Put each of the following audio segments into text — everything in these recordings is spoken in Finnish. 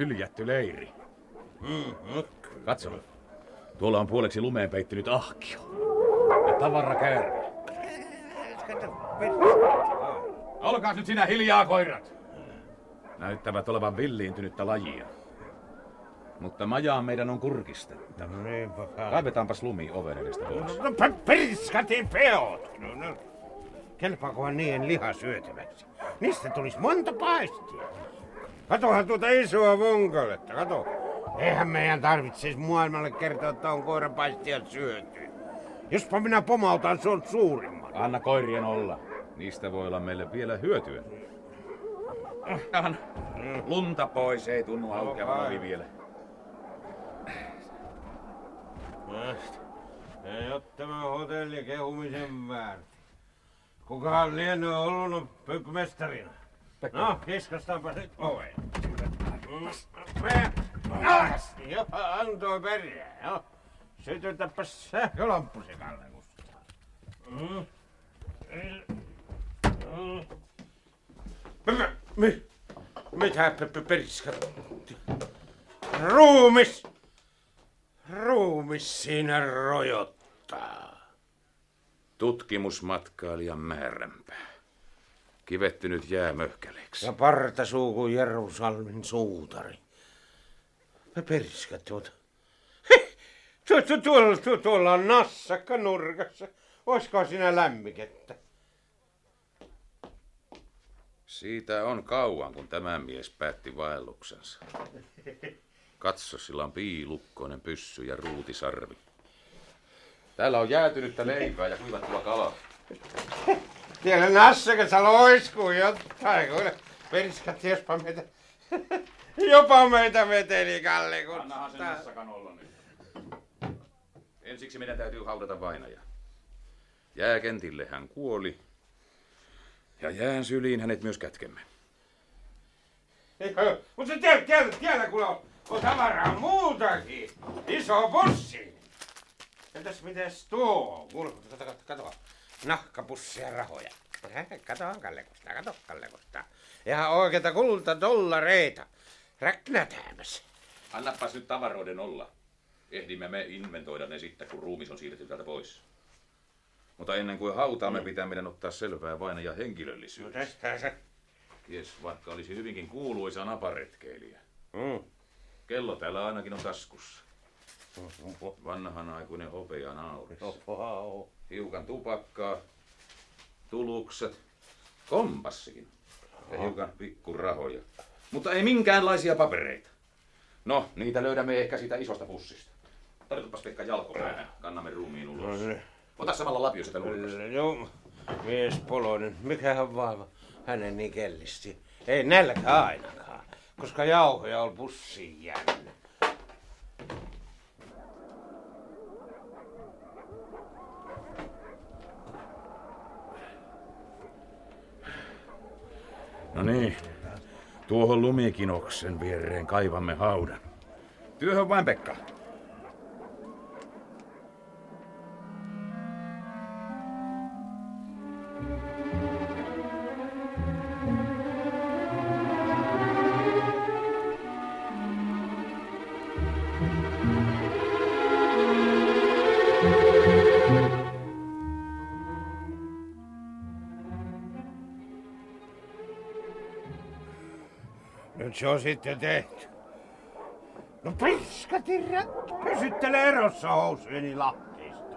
Hyljätty leiri. Mm, Katso. Tuolla on puoleksi lumeen peittynyt ahkio. Ja tavara käärme. Olkaa nyt sinä hiljaa, koirat. Näyttävät olevan villiintynyttä lajia. Mutta majaa meidän on kurkistettava. No. Kaivetaanpas lumi oven edestä pois. No pe- perskatin peot! No, no. Kelpaakohan niiden liha syötäväksi? Niistä tulisi monta paistia. Katohan tuota isoa vonkaletta, kato. Eihän meidän tarvitsisi maailmalle kertoa, että on koiran paistia syöty. Jospa minä pomautan sun suurimman. Anna koirien olla. Niistä voi olla meille vielä hyötyä. Ihan lunta pois, ei tunnu aukeavan ovi vielä. Ei ole tämä hotelli kehumisen väärti. Kukahan lienee ollut pyykkömestarina? No, kiskastaanpa nyt oveen. Me... Jo, antoi perään, jo. Sytytäpäs sähkölamppusi, Kalle Kustaa. Mm. Mm. Mi- mi- Mitä pe- pe- periska? Ruumis! Ruumis siinä rojottaa. Tutkimusmatkailijan määränpää. Kivettynyt jää möhkäleeksi. Ja partasuu kuin Jerusalmin suutari. Me periska tuota. Tu, tu, tuolla, tu, tuolla on nassakka nurkassa. Oisko siinä lämmikettä? Siitä on kauan, kun tämä mies päätti vaelluksensa. Katso, sillä on piilukkoinen pyssy ja ruutisarvi. Täällä on jäätynyttä leipää ja kuivattua kalaa. Siellä nassakassa loiskuu jotain, kuule. Periskat, jospa meitä... Jopa meitä veteli, Kalle, kun... Annahan sen nassakan olla nyt. Ensiksi meidän täytyy haudata vainaja. Jääkentille hän kuoli. Ja jään syliin hänet myös kätkemme. Eikö? Mutta tiedä, tiedä, tiedä, kun on, on tavaraa muutakin. Iso pussi. Entäs mites tuo? Kuule, kato, kato, kato. Nahkapussi ja rahoja. Kato, Kalle Kustaa, kato, Kalle Kustaa. Ihan oikeita kulta dollareita. Räknätäämässä. Annapas nyt tavaroiden olla. Ehdimme me inventoida ne sitten, kun ruumis on siirretty täältä pois. Mutta ennen kuin hautaamme, pitää meidän ottaa selvää vainaja henkilöllisyydestä. Tästä se. Ties, vaikka olisi hyvinkin kuuluisa naparetkeilijä. Mm. Kello täällä ainakin on taskussa. Vanhan aikuinen hopea nauris. Wow. Hiukan tupakkaa, tulukset, kompassikin ja hiukan pikkurahoja. Mutta ei minkäänlaisia papereita. No, niitä löydämme ehkä siitä isosta pussista. Tartupas Pekka jalkopäähän, kannamme ruumiin ulos. Ota samalla lapio sitä nurkasta. Joo, mies Polonen, mikähän vaiva hänen niin kellisti. Ei nälkä ainakaan, koska jauhoja on pussiin jäänyt. No niin, tuohon lumikinoksen viereen kaivamme haudan. Työhön vain Pekka. Nyt se on sitten tehty. No piskatirra, pysyttele erossa housujeni lahkeista.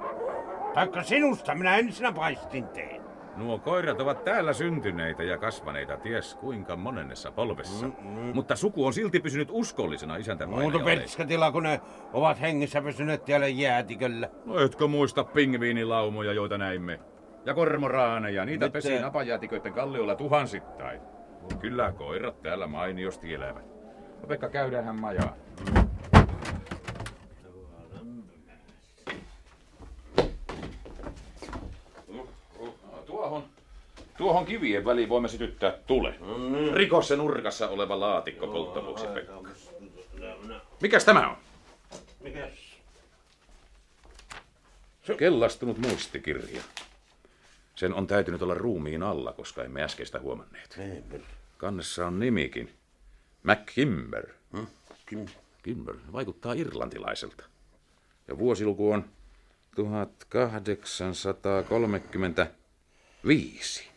Taikka sinusta minä ensinnä paistin teen. Nuo koirat ovat täällä syntyneitä ja kasvaneita ties kuinka monennessa polvessa. Mm, mm. Mutta suku on silti pysynyt uskollisena isäntä Muuta perskatilla, kun ne ovat hengissä pysyneet täällä jäätiköllä. No etkö muista pingviinilaumoja, joita näimme? Ja kormoraaneja, niitä Nyt, pesi napajäätiköiden kalliolla tuhansittain. Kyllä koirat täällä mainiosti elävät. No Pekka, käydäänhän majaan. Tuohon, tuohon kivien väliin voimme sytyttää tule. Rikossa nurkassa oleva laatikko polttopuuksi, Pekka. Mikäs tämä on? Mikäs? Kellastunut muistikirja. Sen on täytynyt olla ruumiin alla, koska emme äskeistä huomanneet. Kannessa on nimikin. MacKimber. Hmm? Kim. Kimber vaikuttaa irlantilaiselta. Ja vuosiluku on 1835.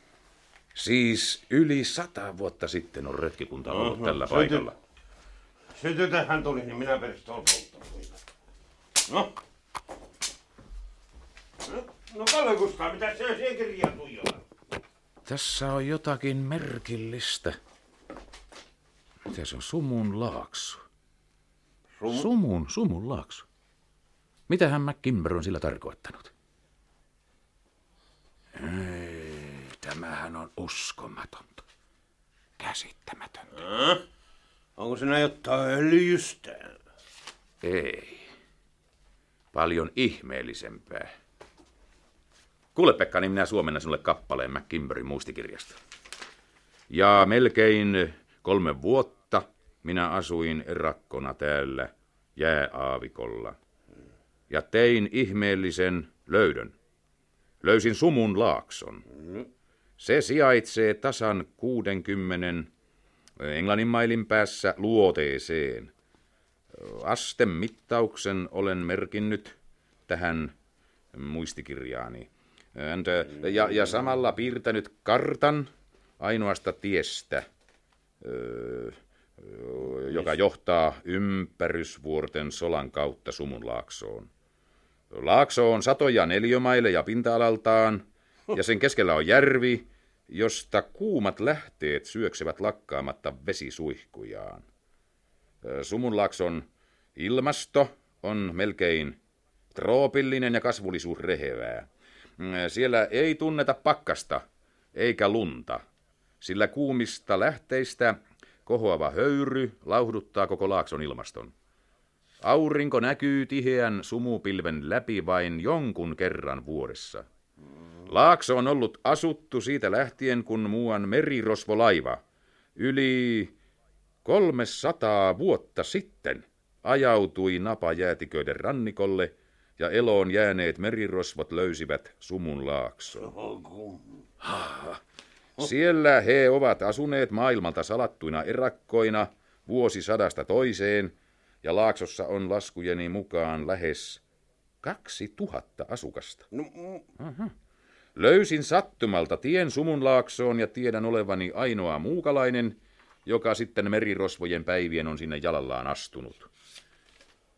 Siis yli sata vuotta sitten on retkikunta ollut Aha, tällä paikalla. Se tytöhän tuli, niin minä peristä on No. No, no Kalle Kuskaa, mitä se siihen kirjaan tuijaa? Tässä on jotakin merkillistä. Mitä se on? Sumun laakso. Sumu? Sumun, sumun laakso. Mitähän MacKimber on sillä tarkoittanut? Ei, tämähän on uskomatonta. Käsittämätöntä. Äh? Onko sinä jotain öljystä? Ei. Paljon ihmeellisempää. Kuule Pekka, niin minä suomennan sinulle kappaleen MacKimberin muistikirjasta. Ja melkein kolme vuotta minä asuin erakkona täällä jääaavikolla. Ja tein ihmeellisen löydön. Löysin sumun laakson. Se sijaitsee tasan 60 Englannin mailin päässä luoteeseen. Astemittauksen olen merkinnyt tähän muistikirjaani. And, ja, ja samalla piirtänyt kartan ainoasta tiestä, joka johtaa ympärysvuorten solan kautta Sumunlaaksoon. Laakso on satoja neliömaileja pinta-alaltaan, ja sen keskellä on järvi, josta kuumat lähteet syöksevät lakkaamatta vesisuihkujaan. Sumunlaakson ilmasto on melkein troopillinen ja kasvullisuus rehevää. Siellä ei tunneta pakkasta eikä lunta, sillä kuumista lähteistä kohoava höyry lauhduttaa koko laakson ilmaston. Aurinko näkyy tiheän sumupilven läpi vain jonkun kerran vuodessa. Laakso on ollut asuttu siitä lähtien, kun muuan merirosvolaiva yli 300 vuotta sitten ajautui napajäätiköiden rannikolle ja eloon jääneet merirosvot löysivät Sumun laakson. Siellä he ovat asuneet maailmalta salattuina erakkoina vuosisadasta toiseen, ja laaksossa on laskujeni mukaan lähes kaksi tuhatta asukasta. No, mm, Löysin sattumalta tien Sumunlaaksoon ja tiedän olevani ainoa muukalainen, joka sitten merirosvojen päivien on sinne jalallaan astunut.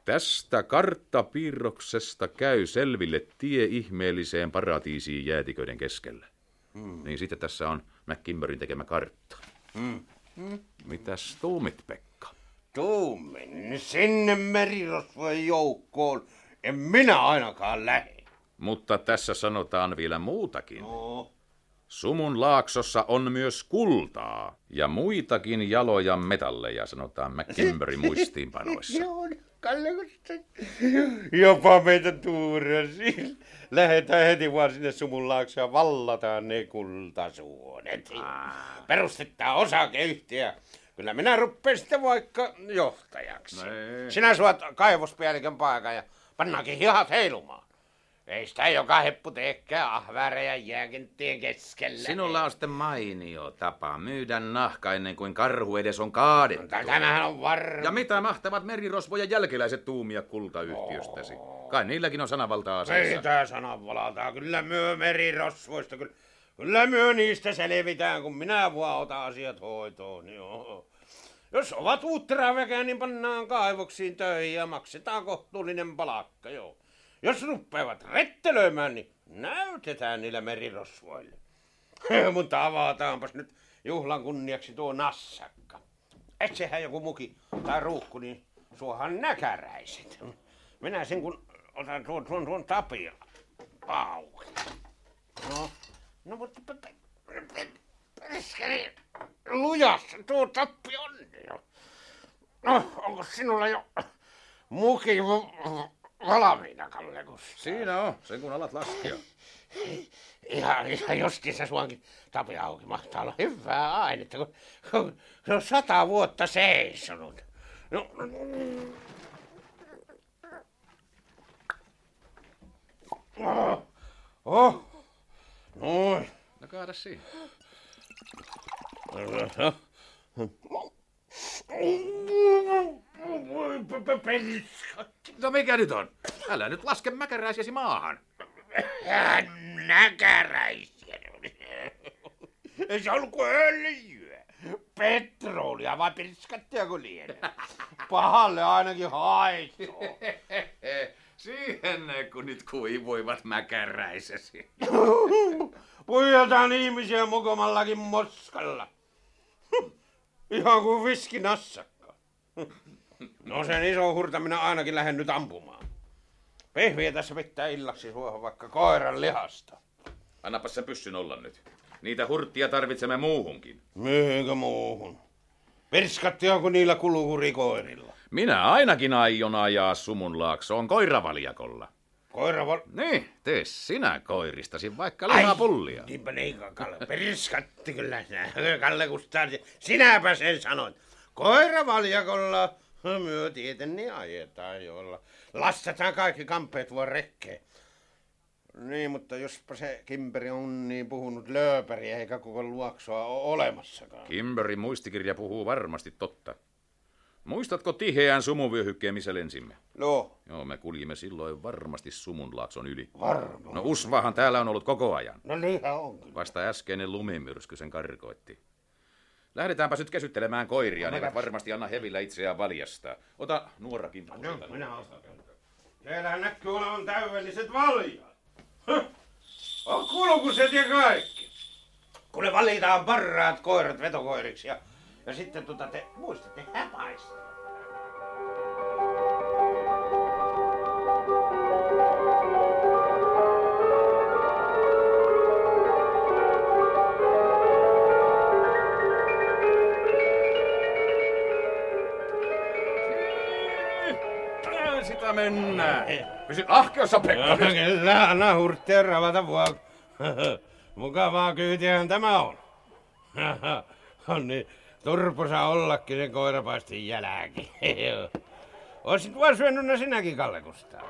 Tästä karttapiirroksesta käy selville tie ihmeelliseen paratiisiin jäätiköiden keskellä. Hmm. Niin sitten tässä on MacKimberin tekemä kartta. mm. Mitäs tuumit, Pekka? Tuumin sinne merirosvojen joukkoon. En minä ainakaan lähde. Mutta tässä sanotaan vielä muutakin. No. Sumun laaksossa on myös kultaa ja muitakin jaloja metalleja, sanotaan MacKimberin muistiinpanoissa. Kalle Kusta. Jopa meitä tuurasi. Lähetään heti vaan sinne sumulaaksoon ja vallataan ne kultasuonet. Perustetaan osakeyhtiö. Kyllä minä ruppeen sitten vaikka johtajaksi. No. Sinä suot kaivospäällikön paikan ja pannaankin hihat heilumaan. Ei sitä joka heppu teekään ahväärejä jääkenttien keskellä. Sinulla on sitten mainio tapa myydä nahka ennen kuin karhu edes on kaadettu. Tämähän on varma. Ja mitä mahtavat merirosvojen jälkeläiset tuumia kultayhtiöstäsi? Kai niilläkin on sanavaltaa aseessa. Mitä sananvaltaa? Kyllä myö merirosvoista. Kyllä, kyllä myö niistä selvitään, kun minä vaan otan asiat hoitoon. Joo. Jos ovat uutteraa väkeä, niin pannaan kaivoksiin töihin ja maksetaan kohtuullinen palakka, joo. Jos ruppeavat rettelöimään, niin näytetään niillä merirosvoille. Mutta avataanpas nyt juhlan kunniaksi tuo nassakka. Etsehän joku muki tai ruukku, niin suohan näkäräiset. Minä sen kun otan tuon, tuon, tuon tapia auki. No, no mutta pe- pe- pe- perskeli lujas tuo tappi on. jo. No, onko sinulla jo muki valmiina, Kalle Kustaa? Siinä on, sen kun alat laskea. Ihan, ihan justiinsa suonkin tapi auki. Mahtaa olla hyvää ainetta, kun, kun se on sata vuotta seisonut. No, oh, oh. Noin. No kaada siihen. Voi No mikä nyt on? Älä nyt laske mäkäräisiäsi maahan. Näkäräisiä. Se on kuin öljyä. Petrolia vai pirskattia kuin lienee. Pahalle ainakin haisoo. Siihen ne kun nyt kuivuivat mäkäräisesi. Puijataan ihmisiä mukomallakin moskalla. Ihan kuin viskinassakka. No sen iso hurta minä ainakin lähden nyt ampumaan. Pehviä tässä pitää illaksi suohon vaikka koiran lihasta. Annapas sen pyssyn olla nyt. Niitä hurttia tarvitsemme muuhunkin. Mihinkö muuhun? Pirskattia kun niillä kuluu rikoirilla. Minä ainakin aion ajaa sumun laaksoon koiravaljakolla. Koira val... Niin, tee sinä koiristasi vaikka lihapullia. Niinpä niin, Kalle. Pirskatti kyllä sinä, Kalle Kustaan. Sinäpä sen sanoit. Koira valjakolla myö tieten niin ajetaan, joilla lastataan kaikki kampeet voi rekkeen. Niin, mutta jospa se Kimperi on niin puhunut lööpäriä eikä koko luoksoa ole olemassakaan. Kimberin muistikirja puhuu varmasti totta. Muistatko tiheän sumuvyöhykkeen, missä lensimme? No, Joo, me kuljimme silloin varmasti sumunlaakson yli. varmaan. No usvahan täällä on ollut koko ajan. No niinhän on. Vasta äskeinen lumimyrsky sen karkoitti. Lähdetäänpä nyt kesyttelemään koiria, ne eivät varmasti anna hevillä itseään valjastaa. Ota nuorakin. No, minä otan. Siellähän näkyy olevan täydelliset valjat. On kulkuset ja kaikki. Kun ne valitaan parhaat koirat vetokoiriksi ja, ja sitten tota te muistatte häpäistä. Mennään. Pysy ahkeossa, Pekka. nyt. Kyllä, anna hurttia ravata vuok. Mukavaa kyytiähän tämä on. on niin turposa ollakin sen koirapaistin jälki. Oisit vaan syönyt ne sinäkin, Kalle Kustaa.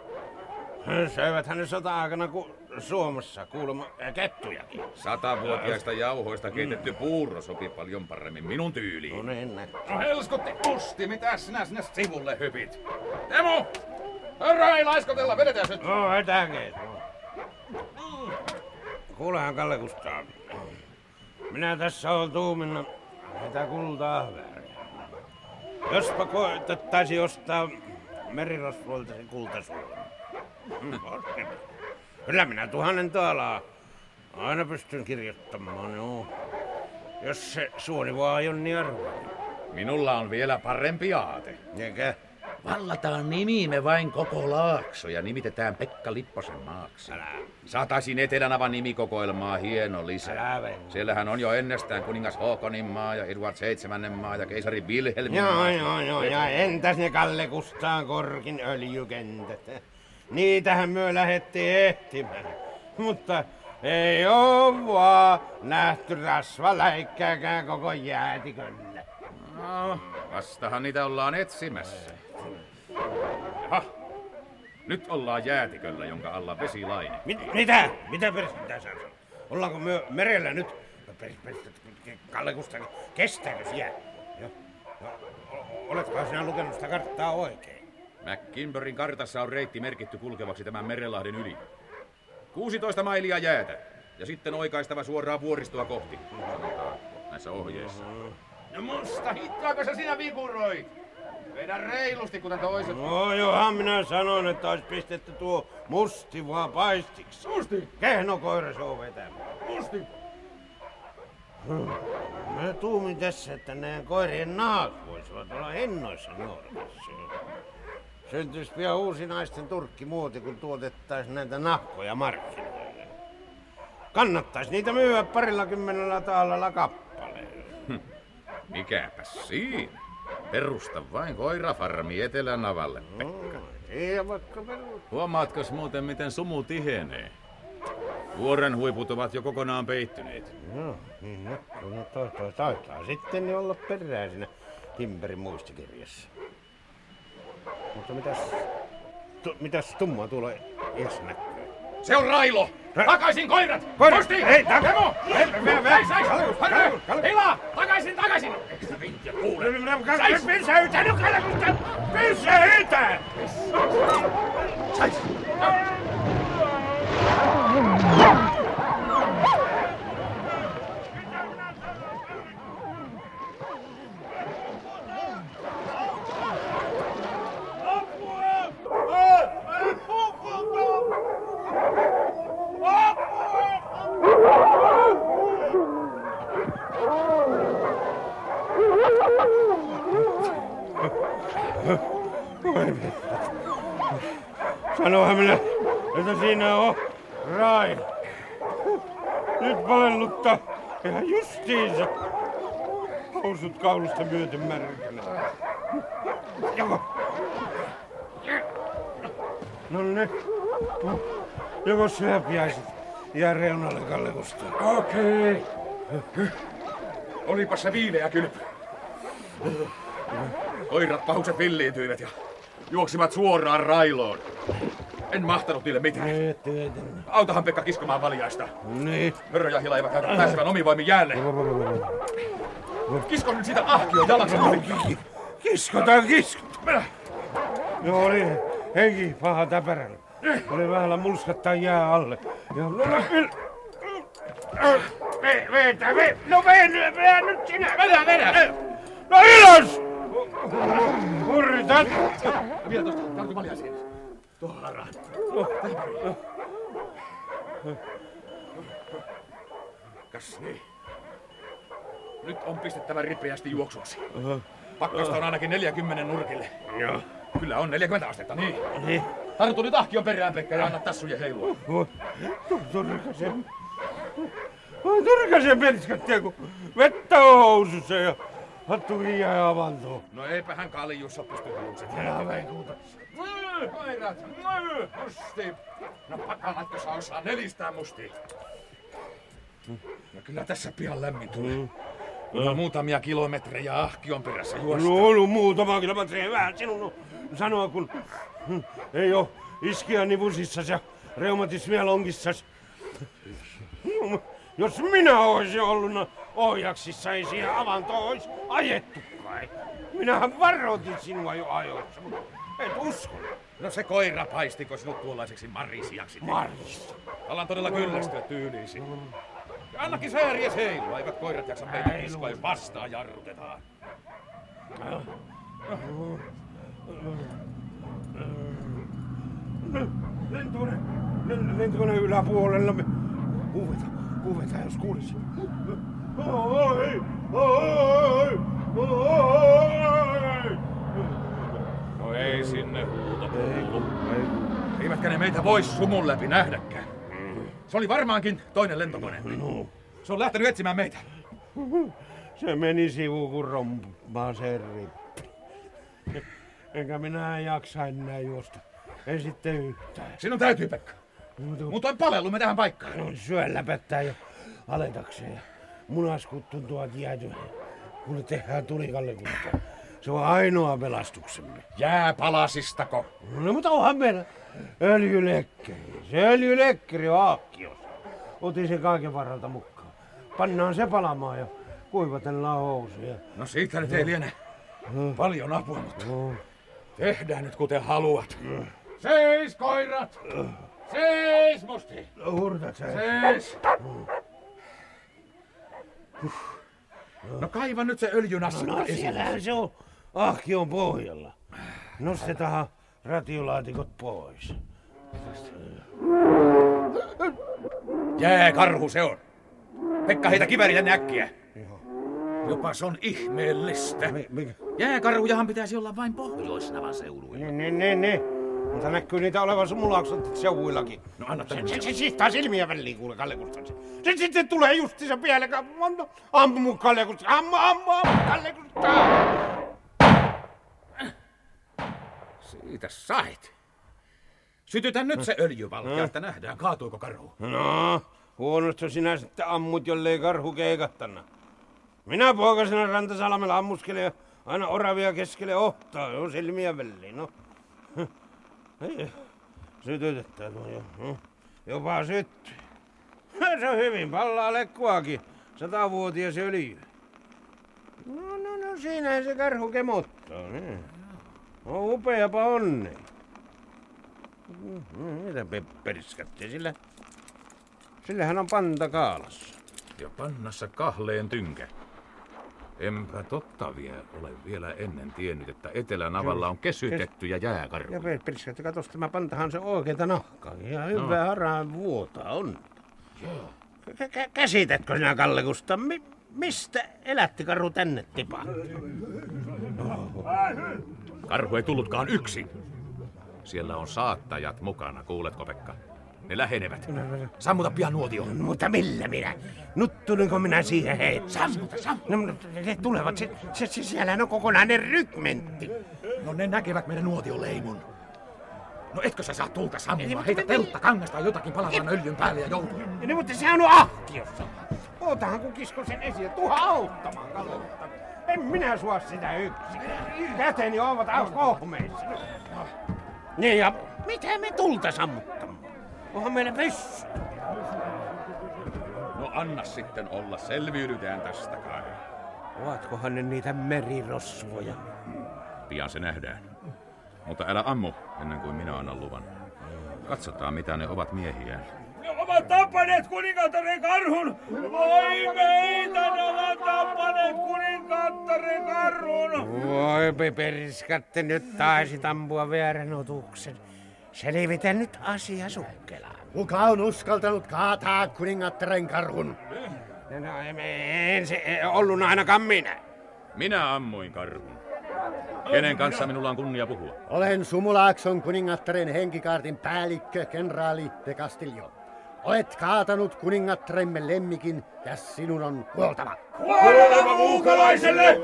Söiväthän ne sota-aikana ku- Suomessa kuulemma kettujakin. Satavuotiaista jauhoista keitetty puuro sopii paljon paremmin minun tyyliin. No niin. No Helskutti Kusti, mitä sinä sinne sivulle hypit? Temo! Hörrä ei laiskotella, vedetään nyt! No, etäkeet. Kuulehan Kalle Kustaa. Minä tässä olen tuuminna sitä kultaa väärin. Jospa koetettaisi ostaa merirosvoilta se kultasuoni. Kyllä minä tuhannen taalaa aina pystyn kirjoittamaan, joo. Jos se suoni vaan ei ole niin arvoinen. Minulla on vielä parempi aate. Eikä? Vallataan nimimme vain koko laakso ja nimitetään Pekka Lipposen maaksi. Älä. Saataisin Etelänavan nimikokoelmaa hieno lisä. Älä. Siellähän on jo ennestään kuningas Haakonin maa ja Edward seitsemännen maa ja keisari Wilhelmin Joo, maa. joo, joo, ja entäs ne Kalle Kustaan korkin öljykentät? Niitähän myö lähettiin ehtimään. Mutta ei oo vaan nähty rasvaläikkääkään koko jäätiköllä. No, vastahan niitä ollaan etsimässä. Ha! Nyt ollaan jäätiköllä, jonka alla vesilaine. Mit, mitä? Mitä persettä sä? Ollaanko myö merellä nyt? No, Kalle Kustaan, kestääkö siellä? Jo, no, oletko sinä lukenut sitä karttaa oikein? McKimberin kartassa on reitti merkitty kulkevaksi tämän merenlahden yli. 16 mailia jäätä ja sitten oikaistava suoraan vuoristoa kohti. Näissä ohjeissa. No musta, hittaako sä sinä vikuroit? Vedä reilusti, kuten toiset. No johan minä sanon, että olisi pistetty tuo musti vaan paistiksi. Musti, Kehno koira se on vetämään. musti. Mä tuumin tässä, että näiden koirien nahat voisivat olla hennoissa Norjassa. Syntyisi pian uusi naisten turkkimuoti, kun tuotettaisiin näitä nahkoja markkinoille. Kannattaisi niitä myyä parilla kymmenellä taalalla kappaleen. Mikäpäs siinä? Perusta vain koirafarmi Etelänavalle, Pekka. Ei vaikka perus. Huomaatko muuten, miten sumu tihenee? Vuoren huiput ovat jo kokonaan peittyneet. No, niin no, no toi, taitaa sitten olla perää siinä Kimberin muistikirjassa. Mutta mitäs, tu, mitäs tumma tuolla iässä näkyy? Se on Railo! Takaisin koirat! Koirat! Musti! Ei! Kalle- Harry! Kalle- Kalle- Hila! Takaisin, takaisin! Vinkkiä kuule? Seis! Pysäytä nyt, Kalekusta! Pysäytä! Seis! Sanohan minä, että siinä on Rai. Nyt palelluttaa ihan justiinsa. Housut kaulusta myöten märkänä. Joko? No ne. Joko syöpiäiset jää reunalle Kallekusta. Okei. Olipa se viileä kylpy. Koirat pahukset villiintyivät ja juoksivat suoraan railoon. En mahtanut niille mitään. Autahan Pekka kiskomaan valjaista. Niin. Hörrö ja Hila eivät näytä pääsevän omin voimin jäälle. Kisko nyt siitä ahkion jalaksen ohi. Kiskotaan, kiskotaan. Mennä. Joo, oli henki paha täpärällä. Oli vähällä mulskattaa jää alle. Ja no, no. Ve, veetä, ve, no nyt- vee nyt sinä. Vedä, vedä! No ylös! Hurritat! Vielä tosta, tartu valjaisiin. Tuohon laraan. Kas niin. Nyt on pistettävä ripeästi juoksuksi. Pakkasta on ainakin 40 nurkille. Joo. Kyllä on 40 astetta, niin. Niin. Tartu nyt ahkion perään, Pekka, ja anna tassujen heilua. Voi, Turkasen. Turkasen penskattia, kun vettä on housussa ja hattu jää avantoon. No eipä hän kaljussa pysty hiukset. Älä veikuta. Myy, koirat! Musti! No pakalatko saa osaa nelistää, musti? No kyllä tässä pian lämmin tulee. Kyllä muutamia kilometrejä ahkion perässä juosta. No ollut muutama kilometriä vähän sinun on sanoa, kun hm, ei oo iskiä nivusissas ja reumatismia lonkissas. No, Jos minä olisin ollut ohjaksissa, ei siihen avantoon olisi ajettu kai. Minähän varoitin sinua jo ajoissa, mutta et usko. No se koira paistiko sinut tuollaiseksi marisiaksi? Marista. Alan todella kyllästyä tyyliisi. Ja annakin sääriä heilua, eivät koirat jaksa meitä kiskoa, jos vastaan jarrutetaan. Lentokone, len- lentokone yläpuolella. Kuveta, kuveta, jos kuulisi. Oi, oi, oi. No ei sinne huuto kuulu. Eivätkä ne meitä vois sumun läpi nähdäkään. Se oli varmaankin toinen lentokone. No, Se on lähtenyt etsimään meitä. se meni sivuun kun rompaa serri. Enkä minä jaksa enää juosta. Ei sitten yhtään. Sinun täytyy, Pekka. Mutta on palellumme tähän paikkaan. On syön läpättää jo aletakseen. Munaskut tuntuvat jäätyä. Kun tehdään tulikalle kuntoon. Se on ainoa pelastuksemme. Jääpalasistako? No mutta onhan meillä öljylekkeri. Se öljylekkeri on aakkiossa. Otin sen kaiken varalta mukaan. Pannaan se palamaan ja kuivatellaan housuja. No siitä nyt ei liene paljon apua, mutta No, tehdään nyt kuten haluat. Seis, koirat! Seis, musti! hurtat sä. Seis! No kaiva nyt se öljynassikka No esiin. siellähän se on ahkion pohjalla. Nostetaan ratiolaatikot pois. Jääkarhu se on. Pekka heitä kiväriä äkkiä. Jopa se on ihmeellistä. Mi- mikä? Jääkarhujahan pitäisi olla vain Pohjoisnavan seuduilla. Ne, ne, ne, ne. Mutta näkyy niitä olevan sumulaakson seuduillakin. No anna Se, tänne. se, se siistaa silmiä väliin, kuule Kalle Kustansi. Se sitten tulee justiinsa. Monta. Ammu Kalle Kustansi. Ammu, ammu, ammu Kalle Kustansi. Siitä sait. Sytytä nyt se öljyvalkea, että nähdään kaatuuko karhu. No, huonosta sinä sitten ammut, jollei karhu keikattana. Minä poikasena Rantasalmella ammuskelen ja aina oravia keskelle ohtaa, jo silmiä väliin, no. Sytytetään tuo jo. no. Jopa syttyy. se on hyvin. Pallaa lekkuakin. Satavuotias öljy. No, no, no, siinä se karhu kemottaa. Niin. On upeapa onni. Mm, Mitä pepperiskatti sillä? Sillähän on panta kaalassa. Ja pannassa kahleen tynkä. Enpä totta vielä ole vielä ennen tiennyt, että Etelänavalla on kesytettyjä Ja jääkarhuja. pepperiskatti, katos tämä pantahan se oikeeta nahkaa. Ja hyvä no. haraan vuota on. Kä- käsitätkö sinä, Kalle Kusta, mi- mistä elätti karhu tänne tipaan? Karhu ei tullutkaan yksin. Siellä on saattajat mukana, kuuletko Pekka? Ne lähenevät. Sammuta pian nuotio. No, mutta millä minä? Nuttunenko minä siihen hei? Sammuta, sammuta. No, ne tulevat, se, se, se, siellä on kokonainen rykmentti. No ne näkevät meidän nuotioleimun. No etkö sä saa tulta sammumaan? Heitä teltta kangasta jotakin palavan öljyn päälle ja joutuu. Ne, mutta se on ahkiossa. Ootahan kun kisko sen esiin. Tuha auttamaan, Kalle Kusta. En minä sua sitä yksin. Käteni ovat taas kohmeissa. Niin ja mitä me tulta sammuttamaan? Onhan meillä pyssy. No anna sitten olla, selviydytään tästä kai. Ovatkohan ne niitä merirosvoja? Pian se nähdään. Mutta älä ammu ennen kuin minä annan luvan. Katsotaan mitä ne ovat miehiään. Ovat tappaneet kuningattaren karhun! Voi meitä, ne ovat tappaneet kuningattaren karhun! Voi peperiskatte, nyt taisit ampua väärän otuksen. Selvitä nyt asia sukkelaan. Kuka on uskaltanut kaataa kuningattaren karhun? No, en, se ollut ainakaan minä. Minä ammuin karhun. Kenen kanssa minulla on kunnia puhua? Olen Sumulaakson kuningattaren henkikaartin päällikkö, kenraali de Castillo. Olet kaatanut kuningattaremme lemmikin ja sinun on kuoltava. Kuolema muukalaiselle!